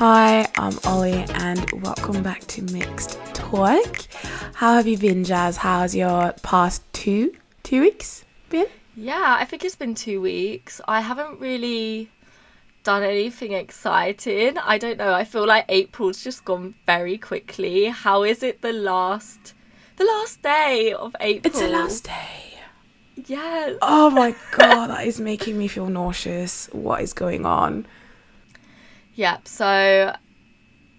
Hi, I'm Olly, and welcome back to Mixed Talk. How have you been, Jaz? How's your past two two weeks been? Yeah, I think it's been two weeks. I haven't really done anything exciting. I don't know. I feel like April's just gone very quickly. How is it the last the last day of April? It's the last day. Yes. Oh my god, that is making me feel nauseous. What is going on? Yep. So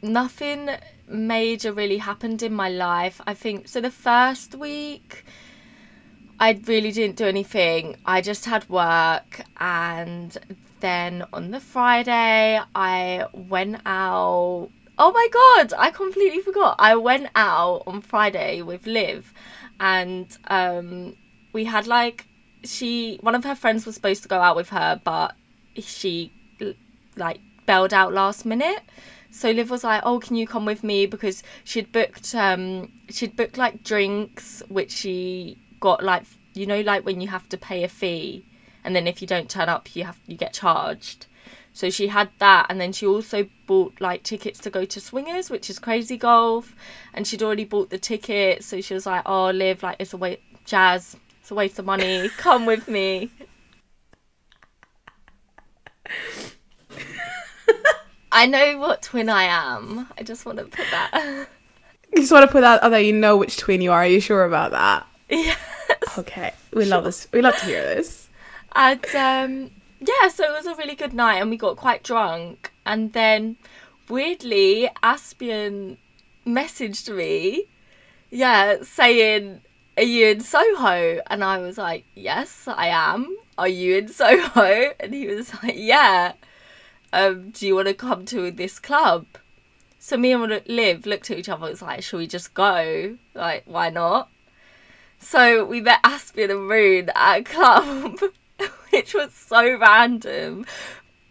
nothing major really happened in my life. I think so. The first week, I really didn't do anything. I just had work, and then on the Friday, I went out. Oh my god! I completely forgot. I went out on Friday with Liv, and um, we had like she one of her friends was supposed to go out with her, but she like bailed out last minute. So Liv was like, "Oh, can you come with me?" Because she'd booked, um, she'd booked like drinks, which she got like, you know, like when you have to pay a fee, and then if you don't turn up, you have you get charged. So she had that, and then she also bought like tickets to go to Swingers, which is crazy golf, and she'd already bought the tickets. So she was like, "Oh, Liv, like it's a way, Jaz, it's a waste of money. Come with me." I know what twin I am. I just want to put that. You just want to put out, although you know which twin you are. Are you sure about that? yes. Okay, we love this. We love to hear this. And um, yeah, so it was a really good night, and we got quite drunk. And then, weirdly, Aspian messaged me, yeah, saying, "Are you in Soho?" And I was like, "Yes, I am. Are you in Soho?" And he was like, "Yeah." Um, do you want to come to this club? So me and Liv looked at each other. It was like, should we just go? Like, why not? So we met Aspian and Moon at a club, which was so random.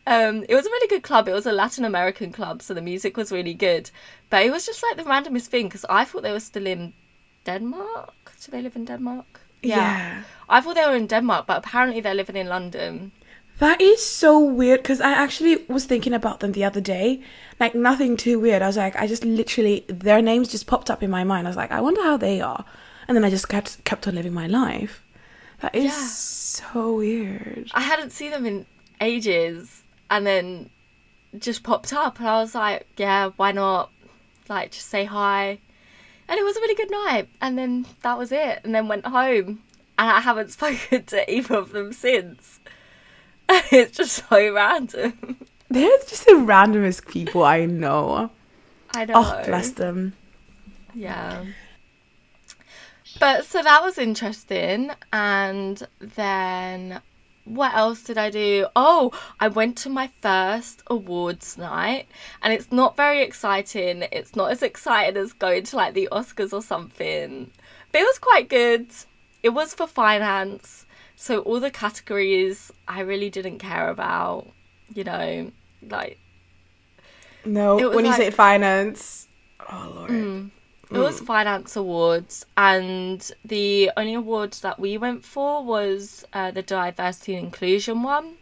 Um, it was a really good club. It was a Latin American club, so the music was really good. But it was just like the randomest thing because I thought they were still in Denmark. Do they live in Denmark? Yeah. I thought they were in Denmark, but apparently they're living in London. That is so weird because I actually was thinking about them the other day. Like nothing too weird. I was like, I just literally their names just popped up in my mind. I was like, I wonder how they are, and then I just kept kept on living my life. That is Yeah. so weird. I hadn't seen them in ages, and then just popped up, and I was like, yeah, why not? Like, just say hi. And it was a really good night, and then that was it, and then went home, and I haven't spoken to either of them since. it's just so random. They're just the randomest people I know. I oh, know. Oh, bless them. Yeah. But so that was interesting. And then what else did I do? Oh, I went to my first awards night. And it's not very exciting. It's not as exciting as going to like the Oscars or something. But it was quite good. It was for finance. So all the categories I really didn't care about. You know, like No, when you like- say finance, oh lord. Mm. It was finance awards, and the only award that we went for was uh, the diversity and inclusion one.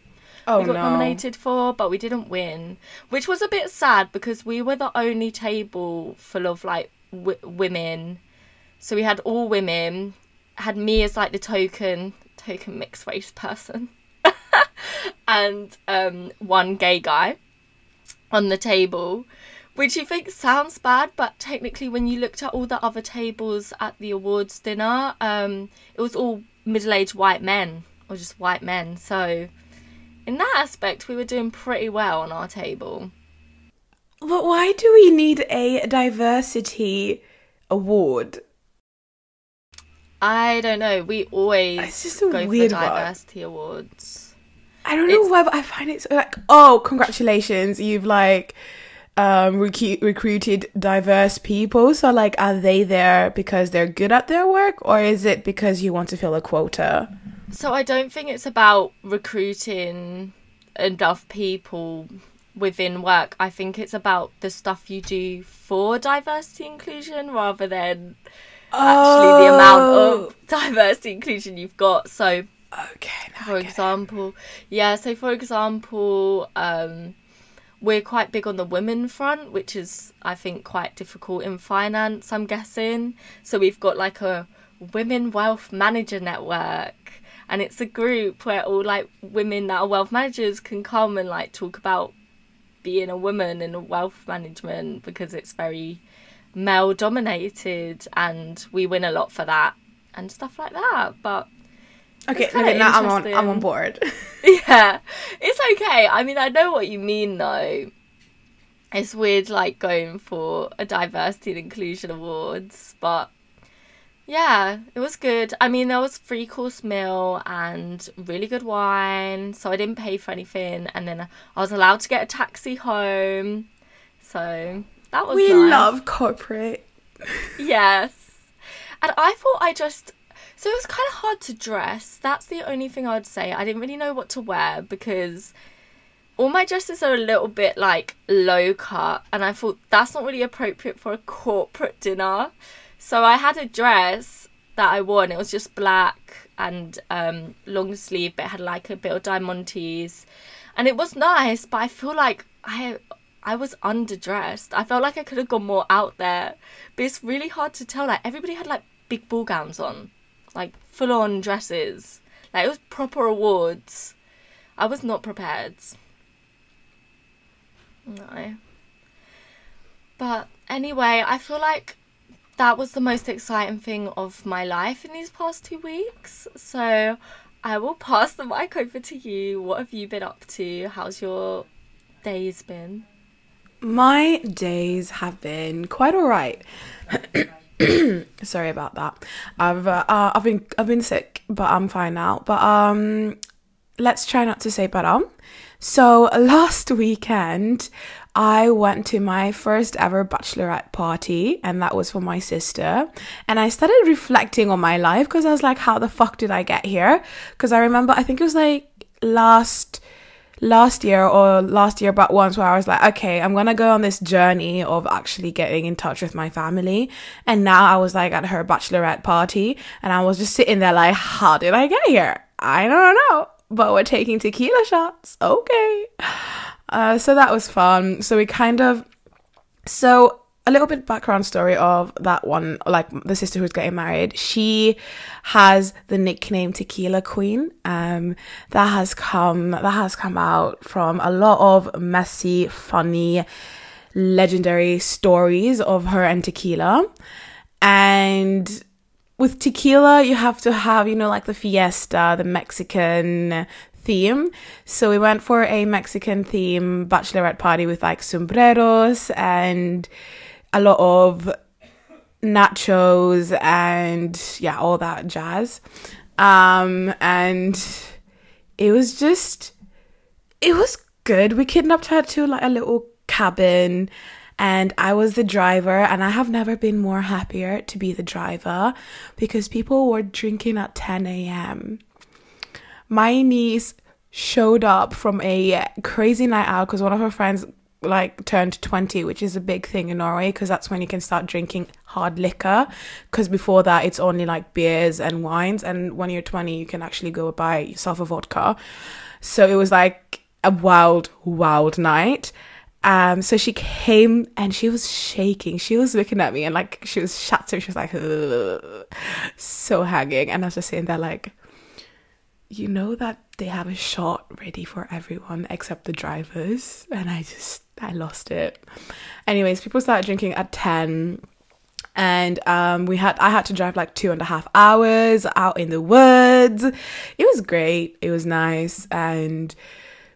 Oh we got no. nominated for, but we didn't win, which was a bit sad because we were the only table full of like w- women. So we had all women, had me as like the token token mixed race person, and um, one gay guy on the table, which you think sounds bad, but technically, when you looked at all the other tables at the awards dinner, um, it was all middle aged white men or just white men. So, in that aspect, we were doing pretty well on our table. But why do we need a diversity award? I don't know. We always It's just a go weird for one. diversity awards. I don't know It's- why, but I find it so like, oh, congratulations, you've like um recu- recruited diverse people. So like, are they there because they're good at their work, or is it because you want to fill a quota? So I don't think it's about recruiting enough people within work. I think it's about the stuff you do for diversity inclusion rather than actually the amount Oh. of diversity inclusion you've got. So Okay, now for I get it. example, yeah, so for example, um we're quite big on the women front, which is I think quite difficult in finance. I'm guessing. So we've got like a women wealth manager network and it's a group where all like women that are wealth managers can come and like talk about being a woman in wealth management because it's very male dominated and we win a lot for that and stuff like that but Okay, I'm on. I'm on board. yeah it's okay i mean i know what you mean though it's weird like going for a diversity and inclusion awards but yeah it was good i mean there was free course meal and really good wine so i didn't pay for anything and then i was allowed to get a taxi home so that was we nice. love corporate. Yes. And I thought I just. So it was kind of hard to dress. That's the only thing I'd say. I didn't really know what to wear because all my dresses are a little bit like low cut. And I thought that's not really appropriate for a corporate dinner. So I had a dress that I wore and it was just black and um, long sleeve, but it had like a bit of diamantes. And it was nice, but I feel like I I was underdressed. I felt like I could have gone more out there. But it's really hard to tell. Like everybody had like big ball gowns on. Like full on dresses. Like it was proper awards. I was not prepared. No. But anyway, I feel like that was the most exciting thing of my life in these past two weeks. So I will pass the mic over to you. What have you been up to? How's your days been? My days have been quite alright. Sorry about that. I've uh, uh, I've been I've been sick, but I'm fine now. But um, let's try not to say but um. So last weekend, I went to my first ever bachelorette party, and that was for my sister. And I started reflecting on my life because I was like, how the fuck did I get here? Because I remember, I think it was like last last year or last year but once where I was like, okay, I'm gonna go on this journey of actually getting in touch with my family. And now I was like at her bachelorette party and I was just sitting there like, how did I get here? I don't know. But we're taking tequila shots. Okay. Uh, so that was fun. So we kind of so a little bit background story of that one, like the sister who's getting married. She has the nickname Tequila Queen. Um, that has come that has come out from a lot of messy, funny, legendary stories of her and tequila. And with tequila, you have to have, you know, like the fiesta, the Mexican theme. So we went for a Mexican theme bachelorette party with like sombreros and a lot of nachos and yeah, all that jazz. Um, and it was just, it was good. We kidnapped her to like a little cabin and I was the driver and I have never been more happier to be the driver because people were drinking at 10 a.m. My niece showed up from a crazy night out because one of her friends like turned 20 which is a big thing in Norway because that's when you can start drinking hard liquor. Because before that it's only like beers and wines and when you're 20 you can actually go buy yourself a vodka. So it was like a wild wild night. Um so she came and she was shaking. She was looking at me and like she was shattered. She was like so hanging and I was just sitting there like you know that they have a shot ready for everyone except the drivers? And i just i lost it. Anyways people started drinking at 10 and um we had i had to drive like two and a half hours out in the woods. It was great. It was nice and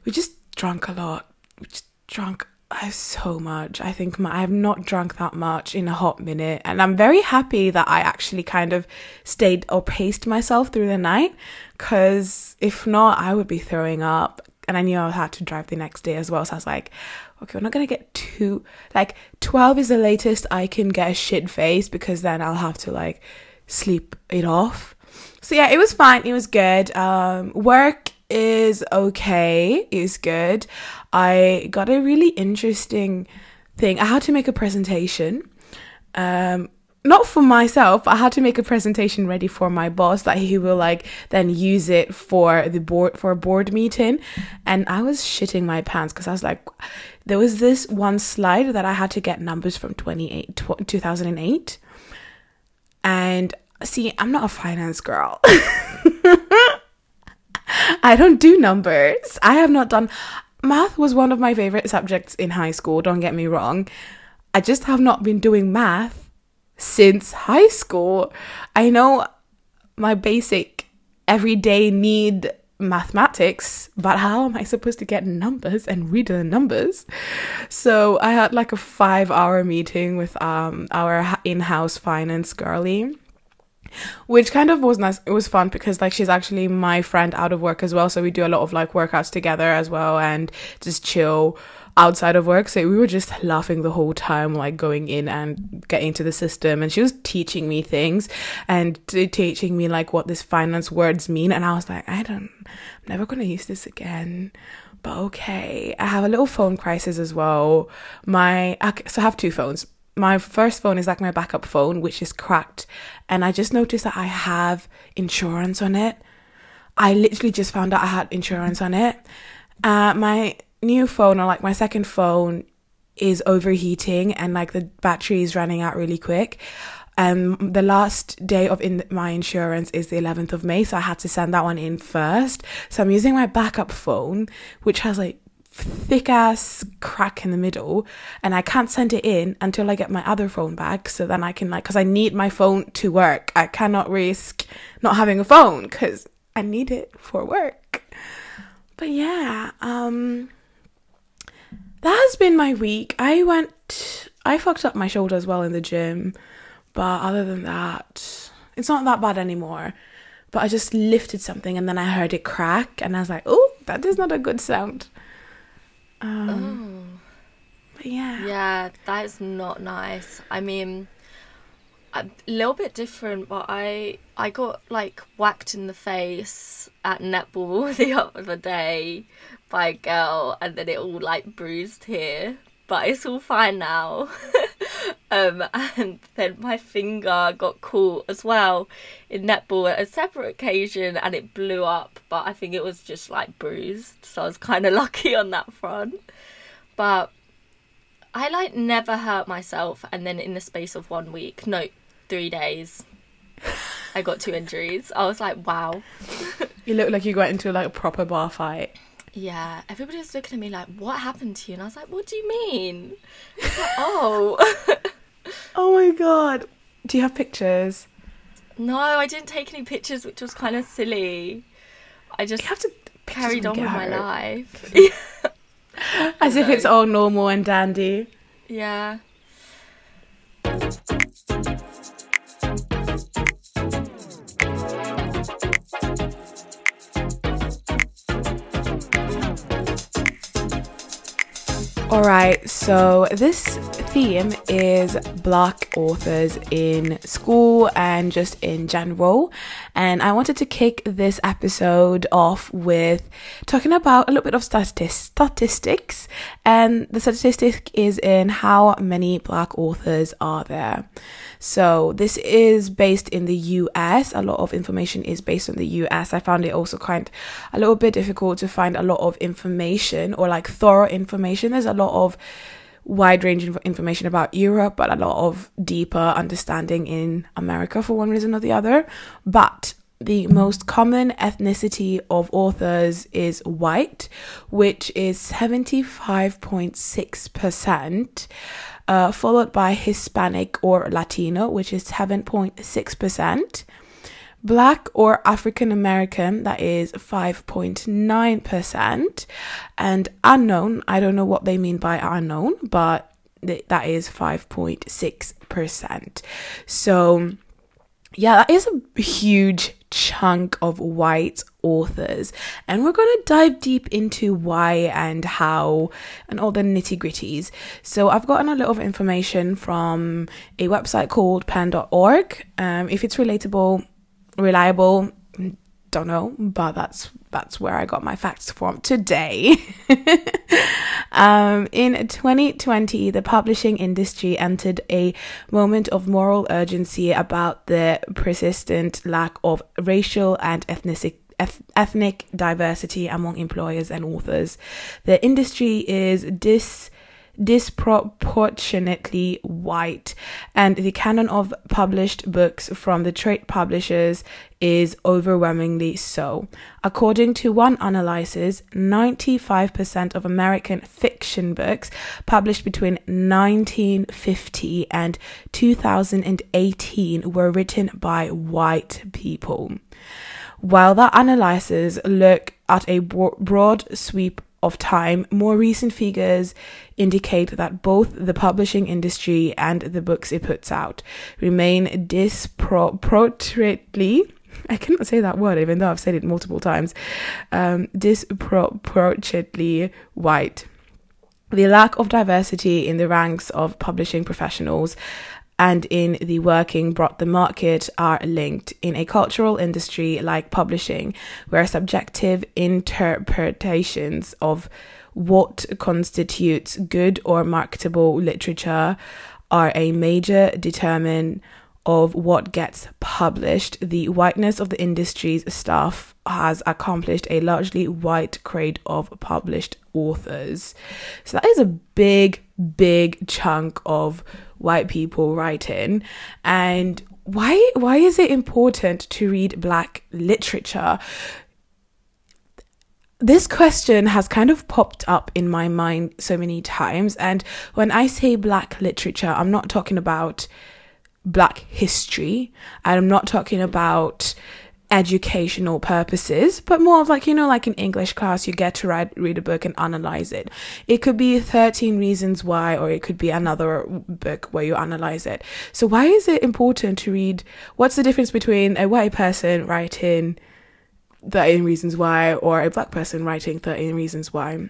we just drank a lot. We just drank uh, so much. I think my, i have not drunk that much in a hot minute and i'm very happy that i actually kind of stayed or paced myself through the night because if not i would be throwing up and i knew i had to drive the next day as well. So i was like okay we're not gonna get too like 12 is the latest i can get a shit face because then i'll have to like sleep it off. So yeah it was fine. It was good. Um work is okay. Is good. I got a really interesting thing. I had to make a presentation um not for myself. I had to make a presentation ready for my boss that he will like then use it for the board for a board meeting. And I was shitting my pants because I was like, there was this one slide that I had to get numbers from 28, 2008. And see, I'm not a finance girl. I don't do numbers. I have not done math was one of my favorite subjects in high school, don't get me wrong. I just have not been doing math since high school. I know my basic everyday need mathematics, but how am I supposed to get numbers and read the numbers? So I had like a five hour meeting with um our in house finance girlie which kind of was nice. It was fun because like she's actually my friend out of work as well, so we do a lot of like workouts together as well and just chill outside of work. So we were just laughing the whole time, like going in and getting to the system. And she was teaching me things and t- teaching me like what this finance words mean. And I was like, I don't, I'm never gonna use this again. But okay, I have a little phone crisis as well. My so I have two phones my first phone is like my backup phone, which is cracked. And I just noticed that I have insurance on it. I literally just found out I had insurance on it. Uh, my new phone, or like my second phone, is overheating and like the battery is running out really quick. Um, the last day of in my insurance is the 11th of May, so I had to send that one in first. So I'm using my backup phone, which has like thick ass crack in the middle and I can't send it in until I get my other phone back so then I can like cuz I need my phone to work. I cannot risk not having a phone cuz I need it for work. But yeah, um that has been my week. I went I fucked up my shoulder as well in the gym, but other than that, it's not that bad anymore. But I just lifted something and then I heard it crack and I was like, "Oh, that is not a good sound." Um, oh. yeah. Yeah, that is not nice. I mean, a little bit different, but I I got like whacked in the face at netball the other day by a girl, and then it all like bruised here. But it's all fine now. um, and then my finger got caught as well in netball at a separate occasion, and it blew up. But I think it was just like bruised, so I was kind of lucky on that front. But I like never hurt myself, and then in the space of one week, no, three days, I got two injuries. I was like, wow. you look like you got into like a proper bar fight. Yeah, everybody was looking at me like, "What happened to you?" And I was like, "What do you mean?" Like, oh, oh my god! Do you have pictures? No, I didn't take any pictures, which was kind of silly. I just you have to carried on with my life, as if it's all normal and dandy. Yeah. All right, so this theme is Black authors in school and just in general. And I wanted to kick this episode off with talking about a little bit of statistics. And the statistic is in how many Black authors are there. So this is based in the US. A lot of information is based on the US. I found it also kind a little bit difficult to find a lot of information or like thorough information. There's a lot of wide ranging information about Europe, but a lot of deeper understanding in America for one reason or the other. But the most common ethnicity of authors is white, which is 75.6% uh, followed by Hispanic or Latino, which is 7.6%. Black or African American, that is 5.9%. And unknown, I don't know what they mean by unknown, but th- that is 5.6%. So, yeah, that is a huge chunk of white authors. And we're going to dive deep into why and how and all the nitty gritties. So, I've gotten a little of information from a website called pen.org. Um, if it's relatable, reliable, don't know, but that's that's where I got my facts from today. um, in 2020, the publishing industry entered a moment of moral urgency about the persistent lack of racial and ethnic ethnic diversity among employers and authors. The industry is dis disproportionately white, and the canon of published books from the trade publishers is overwhelmingly so. According to one analysis, 95% of American fiction books published between 1950 and 2018 were written by white people. While that analysis look at a broad sweep of time, more recent figures indicate that both the publishing industry and the books it puts out remain disproportionately I cannot say that word even though I've said it multiple times. Um, disproportionately white. The lack of diversity in the ranks of publishing professionals and in the working brought the market are linked in a cultural industry like publishing, where subjective interpretations of what constitutes good or marketable literature are a major determinant of what gets published. The whiteness of the industry's staff has accomplished a largely white crowd of published authors. So that is a big, big chunk of white people writing. And why why is it important to read black literature? This question has kind of popped up in my mind so many times. And when i say black literature i'm not talking about black history. I'm not talking about educational purposes, but more of like, you know, like in English class, you get to write, read a book and analyze it. It could be 13 reasons why, or it could be another book where you analyze it. So why is it important to read? What's the difference between a white person writing 13 reasons why or a black person writing 13 reasons why?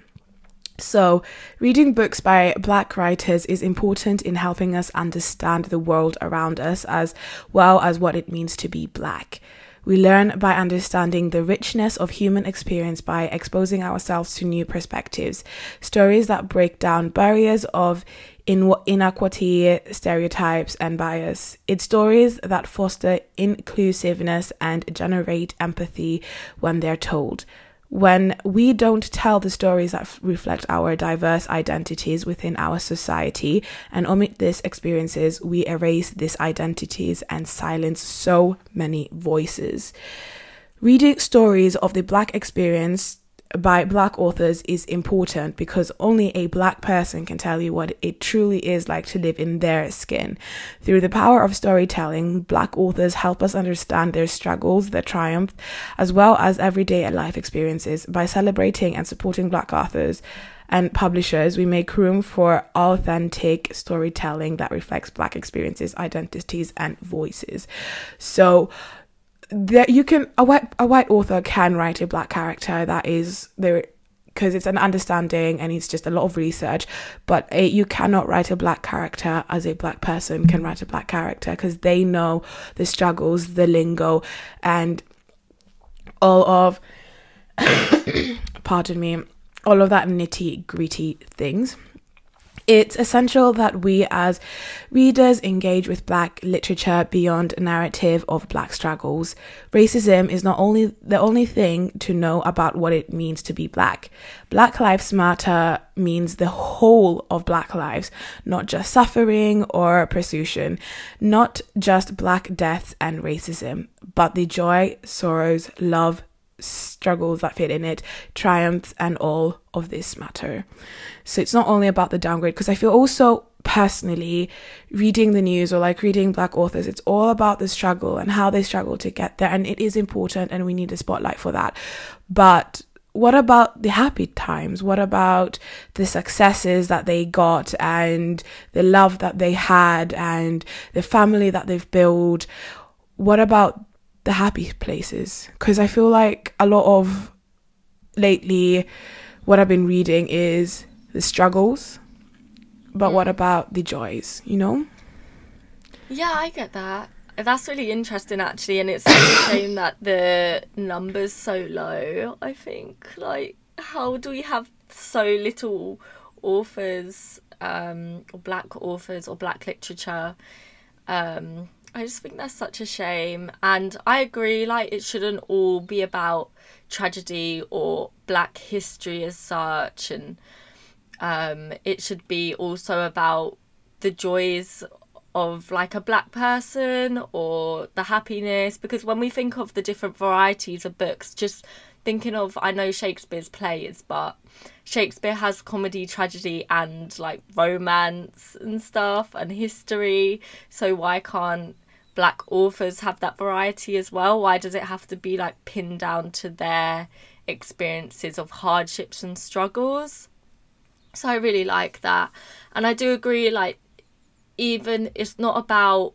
So, reading books by black writers is important in helping us understand the world around us as well as what it means to be black. We learn by understanding the richness of human experience by exposing ourselves to new perspectives, stories that break down barriers of in- inequity, stereotypes, and bias. It's stories that foster inclusiveness and generate empathy when they're told when we don't tell the stories that f- reflect our diverse identities within our society and omit these experiences, we erase these identities and silence so many voices. Reading stories of the Black experience by black authors is important because only a black person can tell you what it truly is like to live in their skin. Through the power of storytelling, black authors help us understand their struggles, their triumph, as well as everyday life experiences. By celebrating and supporting black authors, and publishers, we make room for authentic storytelling that reflects Black experiences, identities, and voices. So, that you can a white a white author can write a black character that is there because it's an understanding and it's just a lot of research but a, you cannot write a black character as a black person can write a black character because they know the struggles the lingo and all of pardon me all of that nitty gritty things it's essential that we as readers engage with Black literature beyond narrative of Black struggles. Racism is not only the only thing to know about what it means to be Black. Black Lives Matter means the whole of Black lives, not just suffering or persecution, not just Black deaths and racism, but the joy, sorrows, love, struggles that fit in it, triumphs, and all of this matter. So it's not only about the downgrade, because I feel also personally reading the news or like reading black authors it's all about the struggle and how they struggle to get there and it is important and we need a spotlight for that. But what about the happy times? What about the successes that they got and the love that they had and the family that they've built? What about the happy places because I feel like a lot of lately what I've been reading is the struggles, but what about the joys, you know? Yeah, I get that. That's really interesting, actually, and it's a shame that the number's so low. I think, like, how do we have so little authors, um, or black authors, or black literature? Um, I just think that's such a shame, and I agree. Like, it shouldn't all be about tragedy or black history as such, and um, it should be also about the joys of like a black person or the happiness because when we think of the different varieties of books just thinking of I know Shakespeare's plays but Shakespeare has comedy tragedy and like romance and stuff and history so why can't black authors have that variety as well. Why does it have to be like pinned down to their experiences of hardships and struggles? So I really like that. And I do agree like even it's not about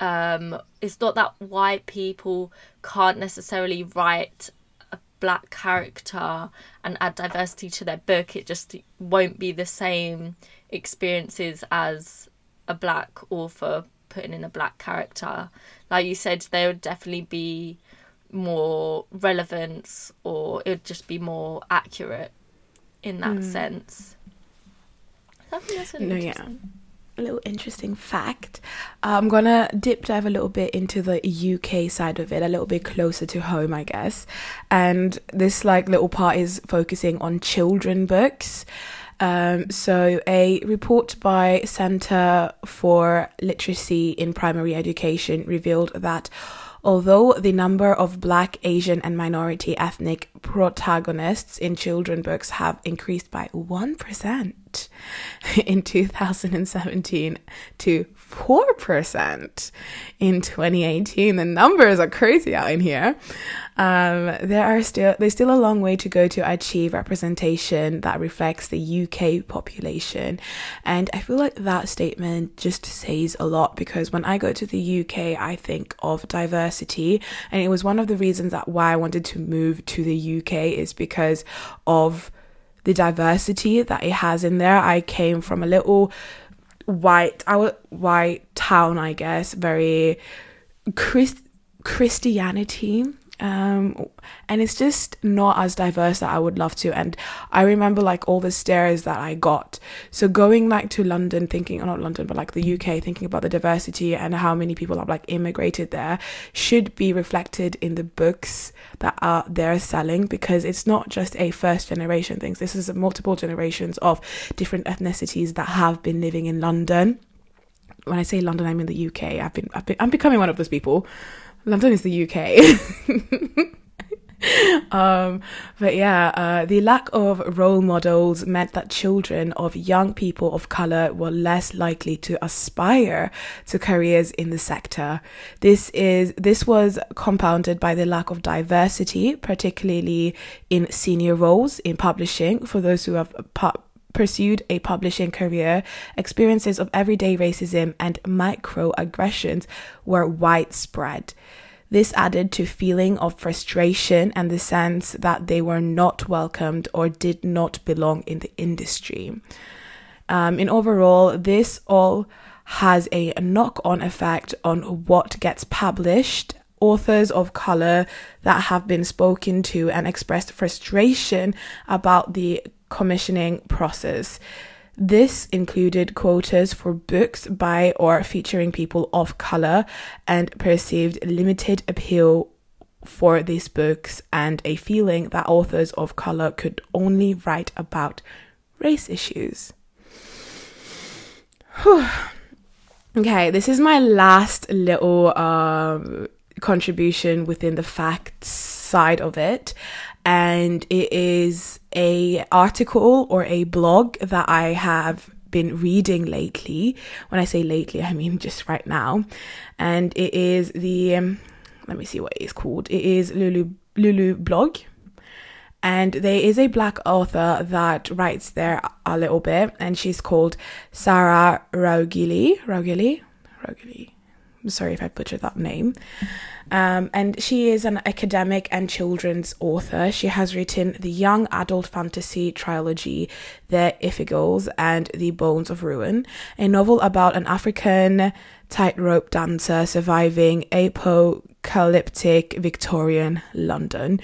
um it's not that white people can't necessarily write a black character and add diversity to their book. It just won't be the same experiences as a black author putting in a black character like you said there would definitely be more relevance or it would just be more accurate in that mm. sense I think that's really no, yeah a little interesting fact. I'm gonna dip dive a little bit into the UK side of it, a little bit closer to home, I guess. And this like little part is focusing on children books. Um, so, a report by Centre for Literacy in Primary Education revealed that Although the number of black, Asian, and minority ethnic protagonists in children books have increased by 1% in 2017 to 4% in 2018. The numbers are crazy out in here. Um, there are still there's still a long way to go to achieve representation that reflects the UK population, and I feel like that statement just says a lot because when I go to the UK, I think of diversity, and it was one of the reasons that why I wanted to move to the UK is because of the diversity that it has in there. I came from a little white our white town i guess very Christ- christianity um and it's just not as diverse that I would love to. And I remember like all the stares that I got. So going like to London thinking or not London but like the UK thinking about the diversity and how many people have like immigrated there should be reflected in the books that are they're selling because it's not just a first generation thing. This is multiple generations of different ethnicities that have been living in London. When I say London I'm in the UK I've been, I've been I'm becoming one of those people London is the UK. um, but yeah, uh, the lack of role models meant that children of young people of color were less likely to aspire to careers in the sector. This is this was compounded by the lack of diversity, particularly in senior roles in publishing for those who have pursued a publishing career, experiences of everyday racism and microaggressions were widespread. This added to feeling of frustration and the sense that they were not welcomed or did not belong in the industry. Um, in overall, this all has a knock on effect on what gets published authors of color that have been spoken to and expressed frustration about the commissioning process. This included quotas for books by or featuring people of color and perceived limited appeal for these books and a feeling that authors of color could only write about race issues. okay, this is my last little um, contribution within the facts side of it and it is a article or a blog that I have been reading lately. When I say lately, I mean just right now, and it is the um, let me see what it is called. It is Lulu Lulu blog. And there is a black author that writes there a little bit, and she's called Sarah Raugili. Raugili? Raugili. Sorry if I butchered that name. Um, and she is an academic and children's author. She has written the young adult fantasy trilogy, The Effigies and The Bones of Ruin, a novel about an African tightrope dancer surviving apocalyptic Victorian London.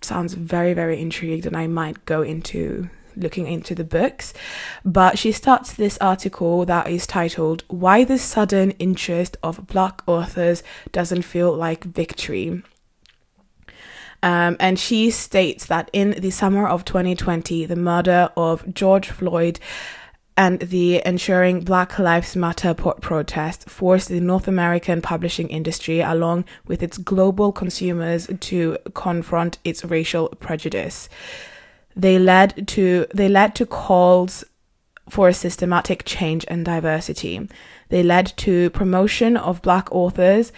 Sounds very, very intrigued, and I might go into looking into the books. But she starts this article that is titled Why the Sudden Interest of Black Authors Doesn't Feel Like Victory. Um, and she states that in the summer of 2020, the murder of George Floyd and the ensuring Black Lives Matter protest forced the North American publishing industry, along with its global consumers, to confront its racial prejudice. They led to they led to calls for a systematic change and diversity. They led to promotion of black authors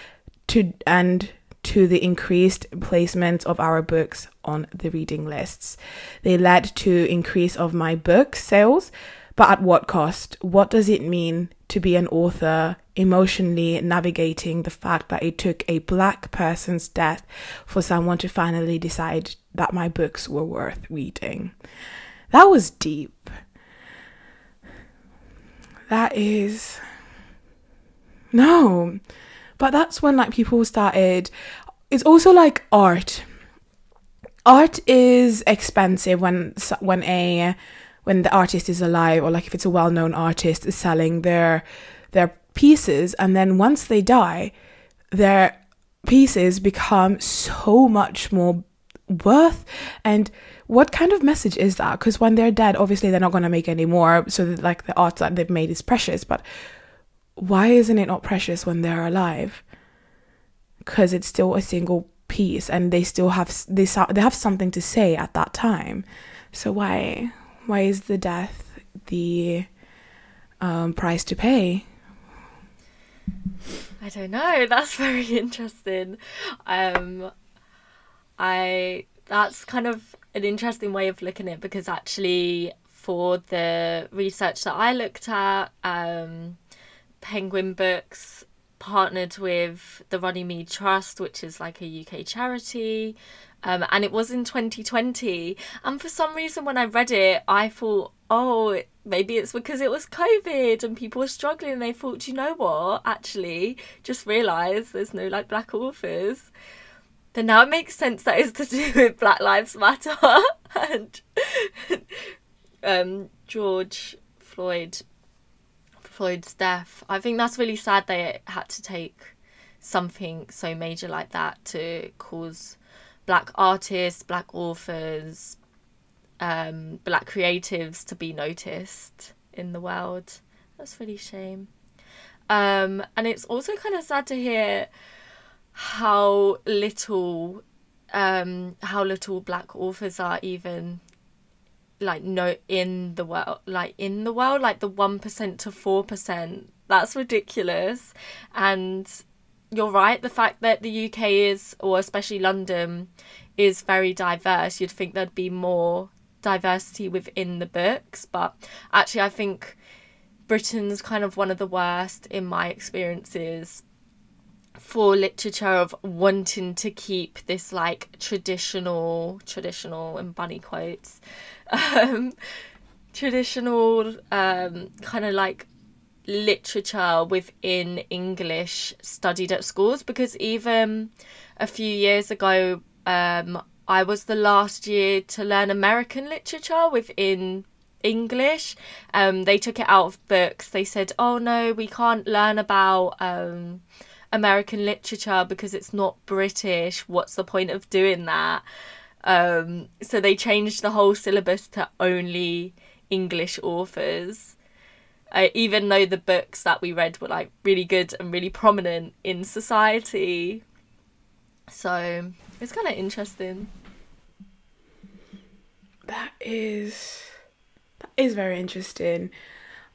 to and to the increased placement of our books on the reading lists. They led to increase of my book sales, but at what cost? What does it mean to be an author emotionally navigating the fact that it took a black person's death for someone to finally decide that my books were worth reading. That was deep. That is. No. But that's when like people started. It's also like art. Art is expensive when when a when the artist is alive or like if it's a well-known artist is selling their their pieces and then once they die their pieces become so much more worth and what kind of message is that because when they're dead obviously they're not going to make any more so that, like the art that they've made is precious but why isn't it not precious when they're alive because it's still a single piece and they still have they, they have something to say at that time so why why is the death the um, price to pay I don't know. That's very interesting. Um, I that's kind of an interesting way of looking at it because actually for the research that I looked at, um, Penguin Books partnered with the Runnymede Trust, which is like a UK charity. Um, and it was in 2020. And for some reason, when I read it, I thought, oh, maybe it's because it was COVID and people were struggling. And they thought, you know what? Actually, just realise there's no like black authors then now it makes sense that it's to do with Black Lives Matter and um, George Floyd Floyd's death. I think that's really sad they had to take something so major like that to cause black artists, black authors, um, black creatives to be noticed in the world. That's really shame. Um, and it's also kind of sad to hear how little um how little black authors are even like no in the world like in the world like the 1% to 4% that's ridiculous. And you're right the fact that the UK is or especially London is very diverse. You'd think there'd be more diversity within the books but actually I think Britain's kind of one of the worst in my experiences for literature of wanting to keep this like traditional traditional and bunny quotes um traditional um kind of like literature within english studied at schools. Because even a few years ago um i was the last year to learn american literature within english. Um they took it out of books. They said oh no we can't learn about um American literature because it's not British. What's the point of doing that? Um, so they changed the whole syllabus to only English authors. Uh, even though the books that we read were like really good and really prominent in society. So it's kind of interesting. That is that is very interesting.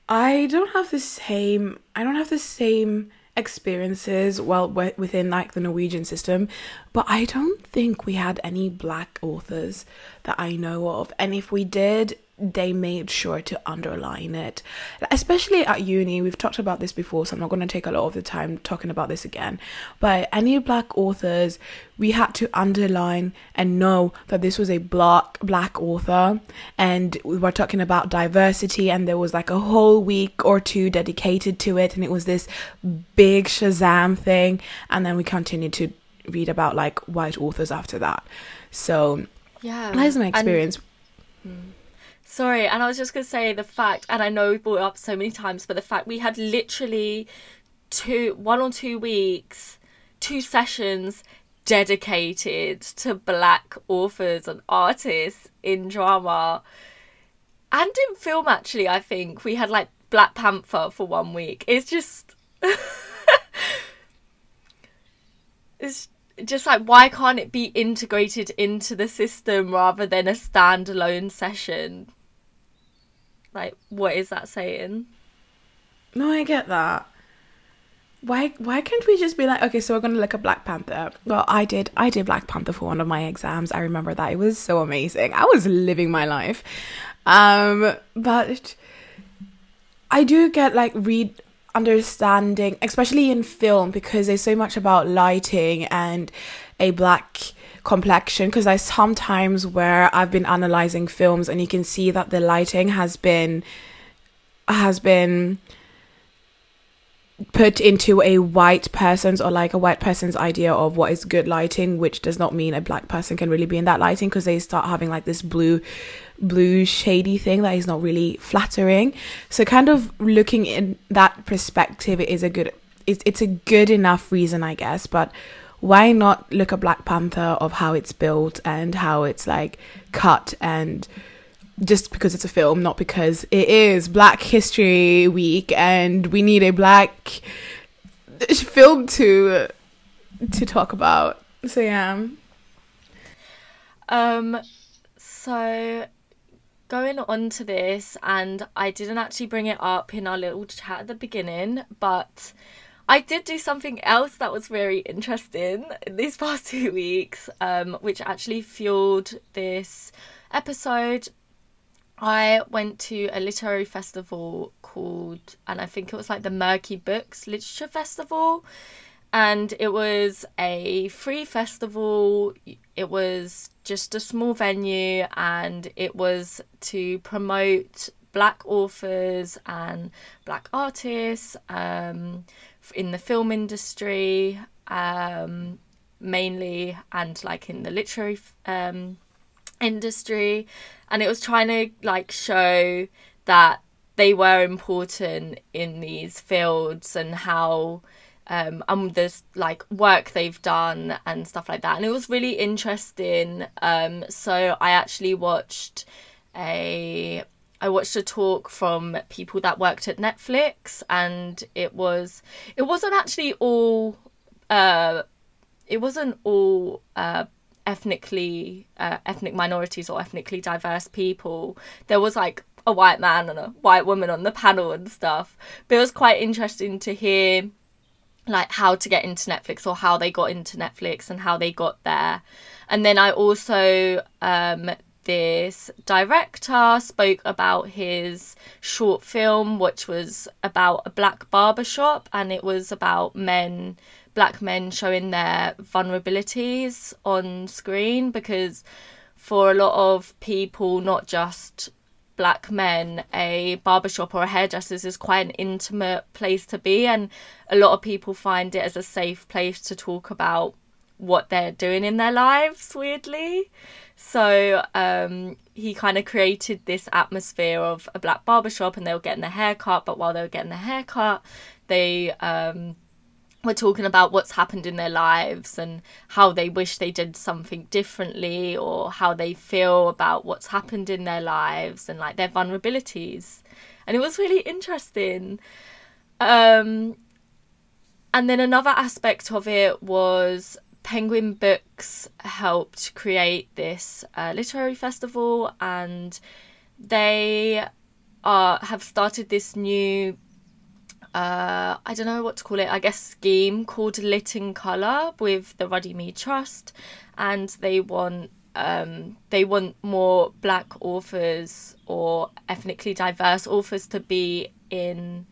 I don't have the same I don't have the same experiences well within like the Norwegian system, but I don't think we had any black authors that I know of. And if we did, they made sure to underline it. Especially at uni, we've talked about this before, so I'm not going to take a lot of the time talking about this again. But any black authors, we had to underline and know that this was a black black author, and we were talking about diversity, and there was like a whole week or two dedicated to it, and it was this big Shazam thing, and then we continued to read about like white authors after that. So yeah, that's my experience. And, hmm. Sorry, and I was just to say the fact, and I know we brought it up so many times, but the fact we had literally two, one or two weeks, two sessions dedicated to black authors and artists in drama. And in film actually i think we had like black panther for one week. It's just it's just like why can't it be integrated into the system rather than a standalone session like what is that saying? No i get that. Why why can't we just be like okay so we're gonna look at black panther. Well i did i did black panther for one of my exams. I remember that. It was so amazing. I was living my life. Um but i do get like read understanding, especially in film, because there's so much about lighting and a black complexion. Because I sometimes where I've been analyzing films and you can see that the lighting has been has been put into a white person's or like a white person's idea of what is good lighting which does not mean a black person can really be in that lighting because they start having like this blue blue shady thing that is not really flattering so kind of looking in that perspective is a good it's, it's a good enough reason i guess but why not look at black panther of how it's built and how it's like cut and just because it's a film, not because it is Black History Week and we need a black film to to talk about. So yeah. Um so going on to this and I didn't actually bring it up in our little chat at the beginning, but I did do something else that was very interesting these past two weeks, um, which actually fueled this episode I went to a literary festival called, and I think it was like the Murky Books Literature Festival. And it was a free festival. It was just a small venue, and it was to promote black authors and black artists um, in the film industry, um, mainly, and like in the literary um, industry. And it was trying to like show that they were important in these fields and how um um there's like work they've done and stuff like that. And it was really interesting um so I actually watched a I watched a talk from people that worked at Netflix and it was it wasn't actually all uh it wasn't all uh ethnically uh, ethnic minorities or ethnically diverse people. There was like a white man and a white woman on the panel and stuff. But it was quite interesting to hear like how to get into netflix or how they got into netflix and how they got there. And then i also um this director spoke about his short film which was about a black barbershop and it was about men black men showing their vulnerabilities on screen because for a lot of people, not just black men, a barbershop or a hairdresser's is quite an intimate place to be, and a lot of people find it as a safe place to talk about what they're doing in their lives, weirdly. So um, he kind of created this atmosphere of a black barbershop, and they were getting their hair cut, but while they were getting their hair cut, they um, we're talking about what's happened in their lives and how they wish they did something differently or how they feel about what's happened in their lives and like their vulnerabilities and it was really interesting um, and then another aspect of it was penguin books helped create this uh, literary festival and they are have started this new uh, I don't know what to call it, I guess scheme called Lit in Colour with the Runnymede Trust, and they want um, they want more black authors or ethnically diverse authors to be in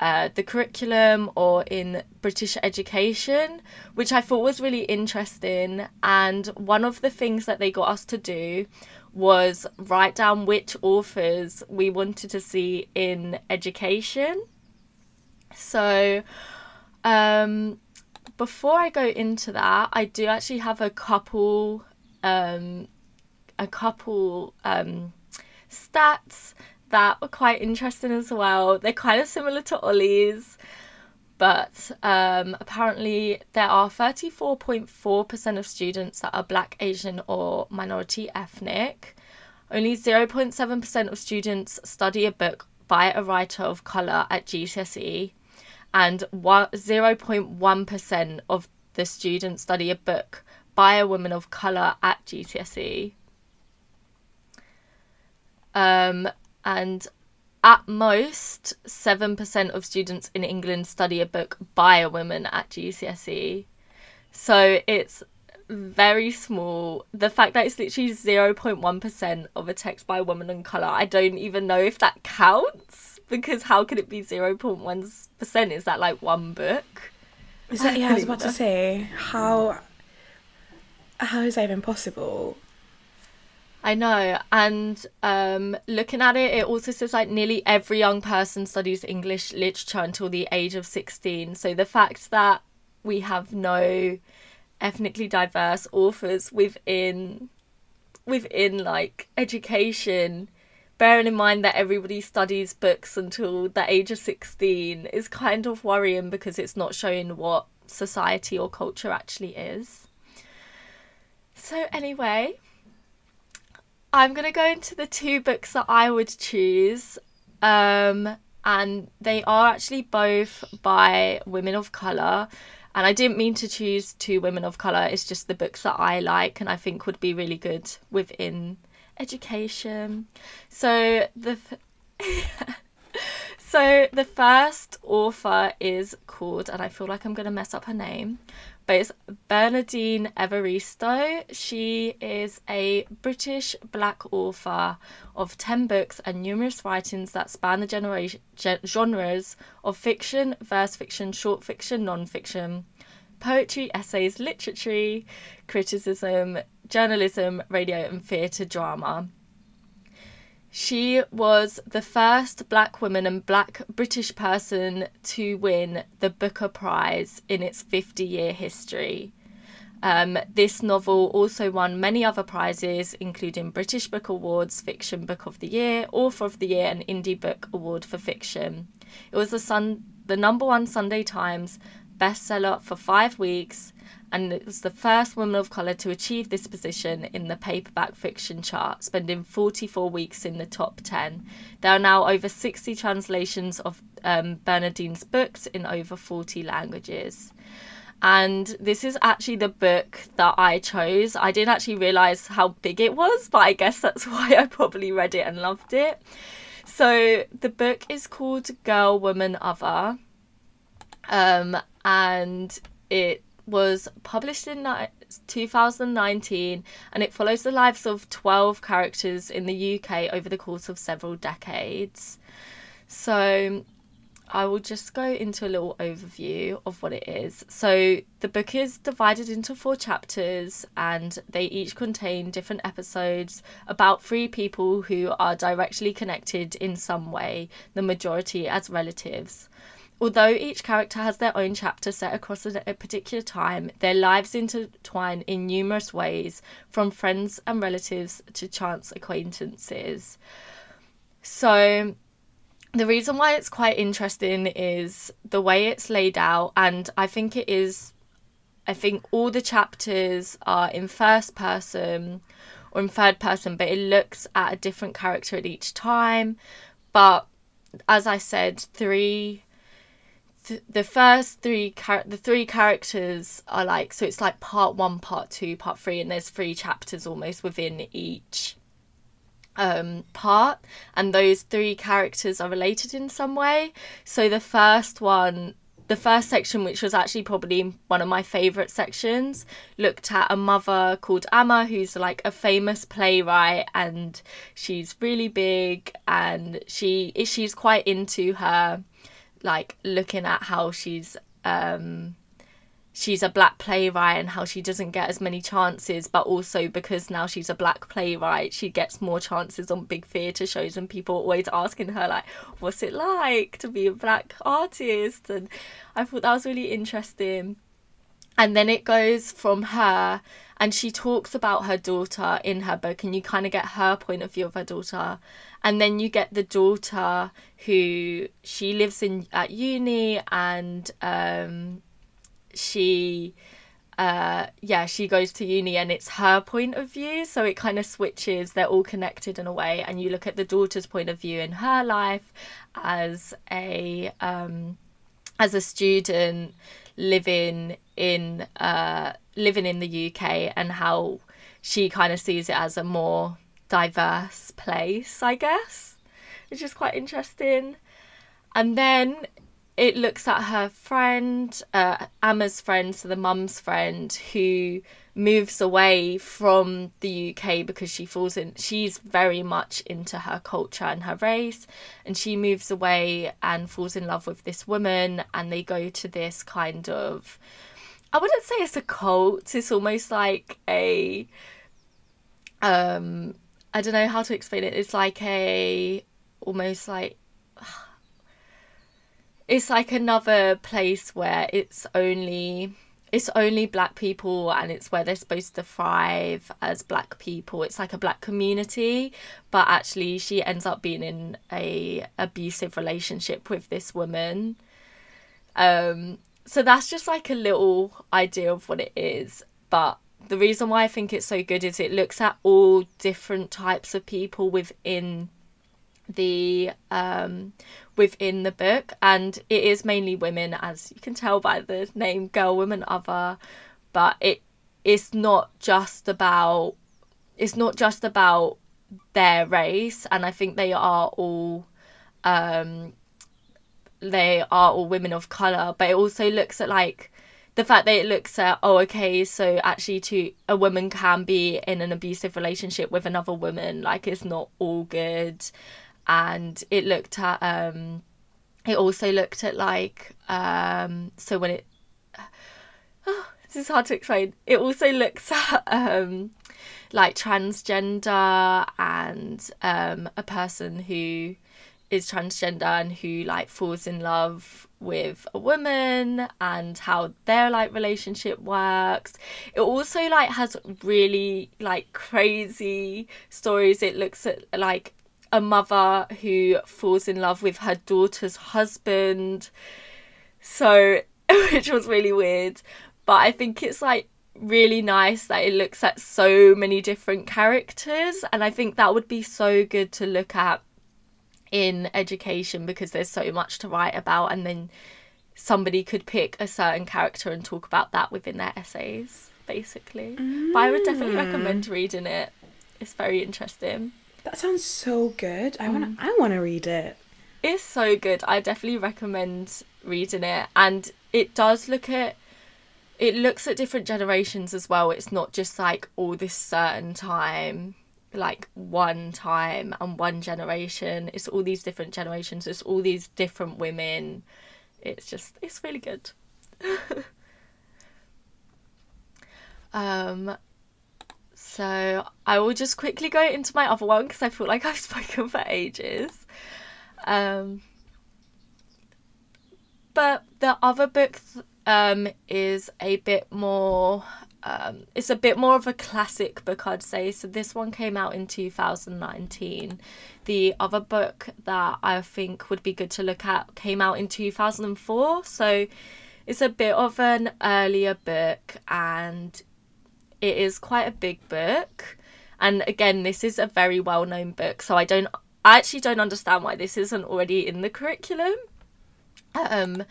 uh, the curriculum or in British education, which I thought was really interesting. And one of the things that they got us to do was write down which authors we wanted to see in education. So, um, before I go into that, I do actually have a couple, um, a couple um, stats that were quite interesting as well. They're kind of similar to Olly's, but um, apparently there are 34.4% of students that are Black, Asian, or minority ethnic. Only 0.7% of students study a book by a writer of colour at GCSE, and 0.1% of the students study a book by a woman of colour at GCSE. Um, and at most, 7% of students in England study a book by a woman at GCSE. So it's very small. The fact that it's literally 0.1% of a text by a woman in colour, I don't even know if that counts because how could it be 0.1%? Is that like one book? Is that, yeah, I was about to say, how, how is that even possible? I know. And um, looking at it, it also says like nearly every young person studies English literature until the age of 16. So the fact that we have no ethnically diverse authors within within like education bearing in mind that everybody studies books until the age of 16 is kind of worrying because it's not showing what society or culture actually is so anyway I'm going to go into the two books that I would choose. Um, and they are actually both by women of colour. And I didn't mean to choose two women of colour, it's just the books that I like and I think would be really good within education. So the. so the first author is called, and I feel like I'm going to mess up her name, but it's Bernardine Evaristo. She is a British black author of 10 books and numerous writings that span the generation, genres of fiction, verse fiction, short fiction, non fiction, poetry, essays, literature, criticism, journalism, radio, and theatre drama. She was the first black woman and black British person to win the Booker Prize in its 50 year history. Um, this novel also won many other prizes, including British Book Awards Fiction Book of the Year, Author of the Year, and Indie Book Award for Fiction. It was the, sun- the number one Sunday Times bestseller for five weeks and it was the first woman of colour to achieve this position in the paperback fiction chart, spending 44 weeks in the top 10. There are now over 60 translations of um, Bernardine's books in over 40 languages. And this is actually the book that I chose. I didn't actually realise how big it was, but I guess that's why I probably read it and loved it. So the book is called Girl, Woman, Other. Um, and it was published in 2019 and it follows the lives of 12 characters in the UK over the course of several decades. So I will just go into a little overview of what it is. So the book is divided into four chapters and they each contain different episodes about three people who are directly connected in some way, the majority as relatives. Although each character has their own chapter set across a, a, particular time, their lives intertwine in numerous ways, from friends and relatives to chance acquaintances. So, the reason why it's quite interesting is the way it's laid out, and I think it is. I think all the chapters are in first person or in third person, but it looks at a different character at each time. But as I said, three the first three char- the three characters are like so it's like part one part two part three and there's three chapters almost within each um part. And those three characters are related in some way. So the first one the first section, which was actually probably one of my favourite sections, looked at a mother called Amma, who's like a famous playwright, and she's really big, and she she's quite into her, like looking at how she's um she's a black playwright and how she doesn't get as many chances, but also because now she's a black playwright, she gets more chances on big theatre shows, and people always asking her, like, what's it like to be a black artist? And I thought that was really interesting. And then it goes from her, and she talks about her daughter in her book, and you kind of get her point of view of her daughter. And then you get the daughter who she lives in at uni and um, she uh, yeah, she goes to uni and it's her point of view. So it kind of switches. They're all connected in a way. And you look at the daughter's point of view in her life as a um, as a student living in uh, living in the UK and how she kind of sees it as a more diverse place, I guess, which is quite interesting. And then it looks at her friend, uh, Amma's friend, so the mum's friend, who moves away from the UK because she falls in. She's very much into her culture and her race, and she moves away and falls in love with this woman, and they go to this kind of. I wouldn't say it's a cult. It's almost like a. Um, I don't know how to explain it. It's like a almost like it's like another place where it's only it's only black people and it's where they're supposed to thrive as black people it's like a black community but actually she ends up being in a abusive relationship with this woman um so that's just like a little idea of what it is but the reason why i think it's so good is it looks at all different types of people within the um, within the book, and it is mainly women, as you can tell by the name Girl, Woman, Other. But it is not just about it's not just about their race, and I think they are all um, they are all women of color. But it also looks at like the fact that it looks at oh okay so actually to a woman can be in an abusive relationship with another woman like it's not all good and it looked at um it also looked at like um so when it oh, this is hard to explain it also looks at um like transgender and um a person who is transgender and who like falls in love with a woman and how their like relationship works it also like has really like crazy stories it looks at like a mother who falls in love with her daughter's husband. So, which was really weird. But I think it's like really nice that it looks at so many different characters. And I think that would be so good to look at in education because there's so much to write about. And then somebody could pick a certain character and talk about that within their essays, basically. Mm. But I would definitely recommend reading it. It's very interesting. That sounds so good. I want to. Mm. I want to read it. It's so good. I definitely recommend reading it, and it does look at. It looks at different generations as well. It's not just like all this certain time, like one time and one generation. It's all these different generations. It's all these different women. It's just it's really good. um so I will just quickly go into my other one because I feel like I've spoken for ages. Um, but the other book um, is a bit more. Um, it's a bit more of a classic book, I'd say. So this one came out in 2019. The other book that I think would be good to look at came out in 2004. So it's a bit of an earlier book and it is quite a big book. And again, this is a very well known book, so I don't I actually don't understand why this isn't already in the curriculum. Um,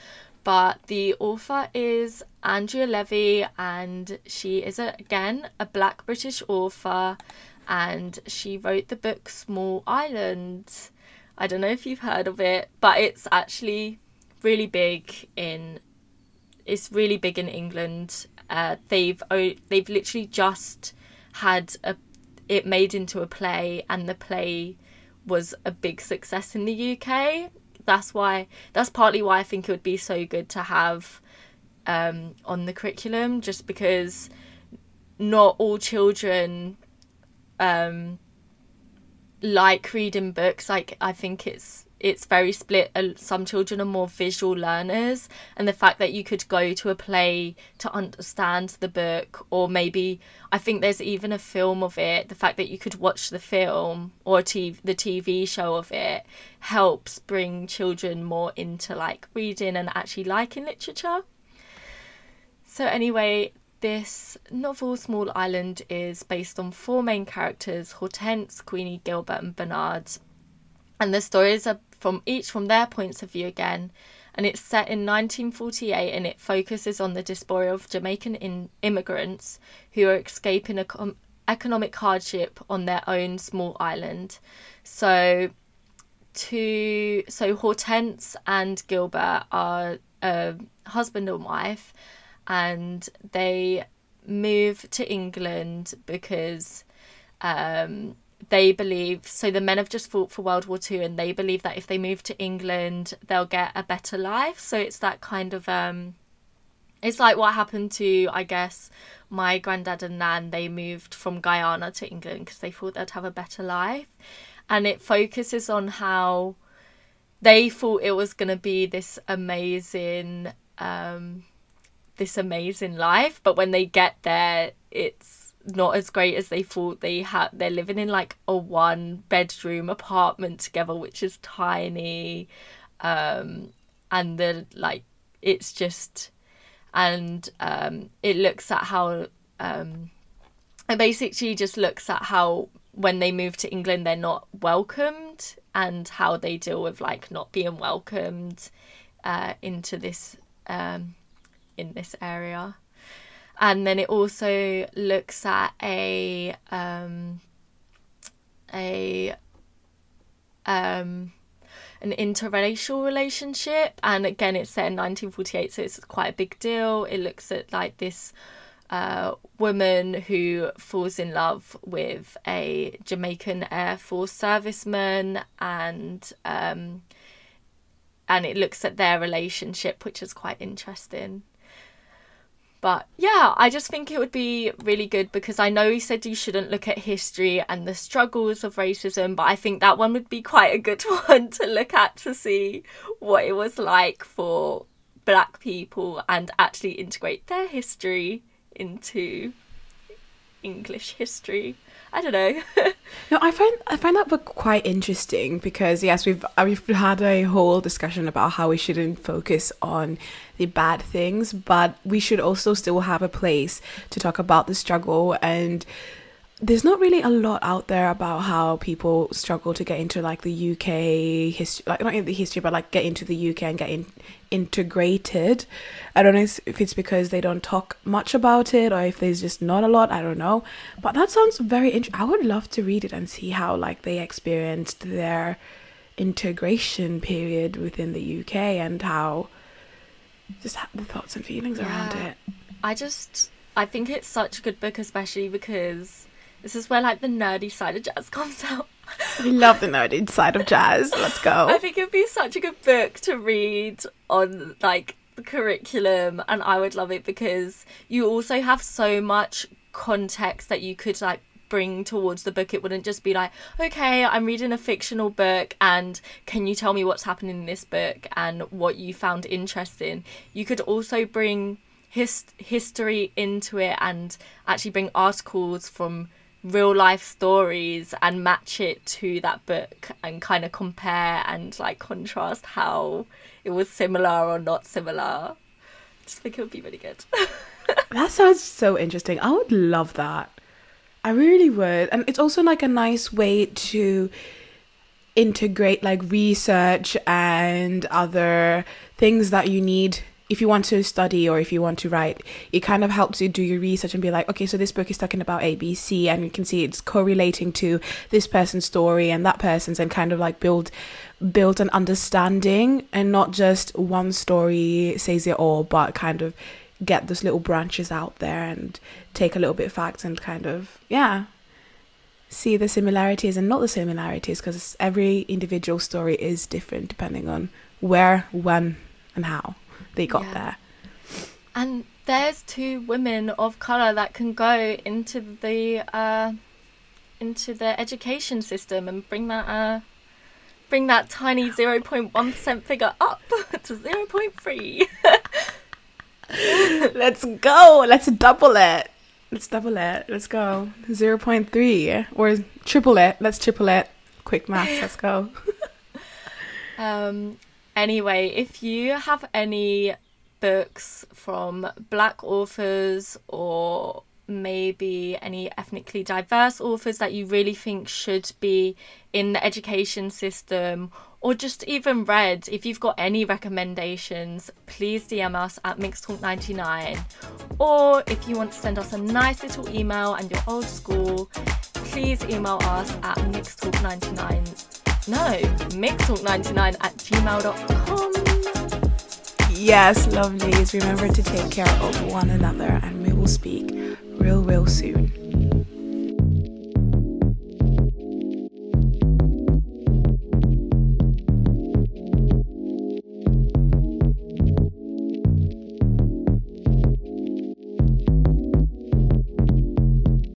but the author is Andrea Levy, and she is a, again a Black British author, and she wrote the book Small Island. I don't know if you've heard of it, but it's actually really big in it's really big in England. Uh, they've they've literally just had a it made into a play, and the play was a big success in the UK. That's why that's partly why I think it would be so good to have um, on the curriculum, just because not all children um, like reading books. Like I think it's it's very split. Some children are more visual learners, and the fact that you could go to a play to understand the book, or maybe I think there's even a film of it. The fact that you could watch the film or TV, the TV show of it helps bring children more into like reading and actually liking literature. So anyway, this novel, Small Island, is based on four main characters Hortense, Queenie, Gilbert, and Bernard. And the stories are from each from their points of view again. And it's set in 1948 and it focuses on the diaspora of Jamaican in- immigrants who are escaping a com- economic hardship on their own small island. So, to so Hortense and Gilbert are a husband and wife, and they move to England because um, they believe so the men have just fought for World War Two and they believe that if they move to England they'll get a better life. So it's that kind of um it's like what happened to I guess my granddad and nan. They moved from Guyana to England because they thought they'd have a better life. And it focuses on how they thought it was going to be this amazing um this amazing life. But when they get there it's not as great as they thought they had. They're living in like a one bedroom apartment together which is tiny um and the like it's just and um it looks at how um it basically just looks at how when they move to England they're not welcomed and how they deal with like not being welcomed uh into this um in this area and then it also looks at a um, a um, an interracial relationship. And again it's set in 1948 so it's quite a big deal. It looks at like this uh, woman who falls in love with a Jamaican Air Force serviceman. And um, and it looks at their relationship which is quite interesting but yeah, I just think it would be really good because I know he said you shouldn't look at history and the struggles of racism, but I think that one would be quite a good one to look at to see what it was like for black people and actually integrate their history into English history. I don't know. no, I find I find that book quite interesting because yes, we've uh, we've had a whole discussion about how we shouldn't focus on the bad things, but we should also still have a place to talk about the struggle and there's not really a lot out there about how people struggle to get into like the UK history, like not in the history, but like get into the UK and get in, integrated. I don't know if it's because they don't talk much about it or if there's just not a lot. I don't know, but that sounds very interesting. I would love to read it and see how like they experienced their integration period within the UK and how just the thoughts and feelings yeah. around it. I just I think it's such a good book, especially because this is where like the nerdy side of Jaz comes out. We love the nerdy side of Jaz. Let's go. I think it'd be such a good book to read on like the curriculum, and I would love it because you also have so much context that you could like bring towards the book. It wouldn't just be like, okay, I'm reading a fictional book, and can you tell me what's happening in this book and what you found interesting? You could also bring his history into it and actually bring articles from real life stories and match it to that book and kind of compare and like contrast how it was similar or not similar. I just think it would be really good. that sounds so interesting. I would love that. I really would. And it's also like a nice way to integrate like research and other things that you need if you want to study or if you want to write, it kind of helps you do your research and be like, okay, so this book is talking about ABC, and you can see it's correlating to this person's story and that person's, and kind of like build build an understanding and not just one story says it all, but kind of get those little branches out there and take a little bit of facts and kind of yeah see the similarities and not the similarities because every individual story is different depending on where, when, and how they got yeah. there. And there's two women of color that can go into the uh, into the education system and bring that uh, bring that tiny zero point one percent figure up to zero point three. Let's go. Let's double it. Let's double it. Let's go. 0.3 or triple it. Let's triple it. Quick math. Let's go. um anyway, if you have any books from black authors or maybe any ethnically diverse authors that you really think should be in the education system or just even read if you've got any recommendations please dm us at MixedTalk99 or if you want to send us a nice little email and you're old school please email us at MixedTalk99 no MixedTalk99 at gmail.com yes lovelies remember to take care of one another and we will speak real real soon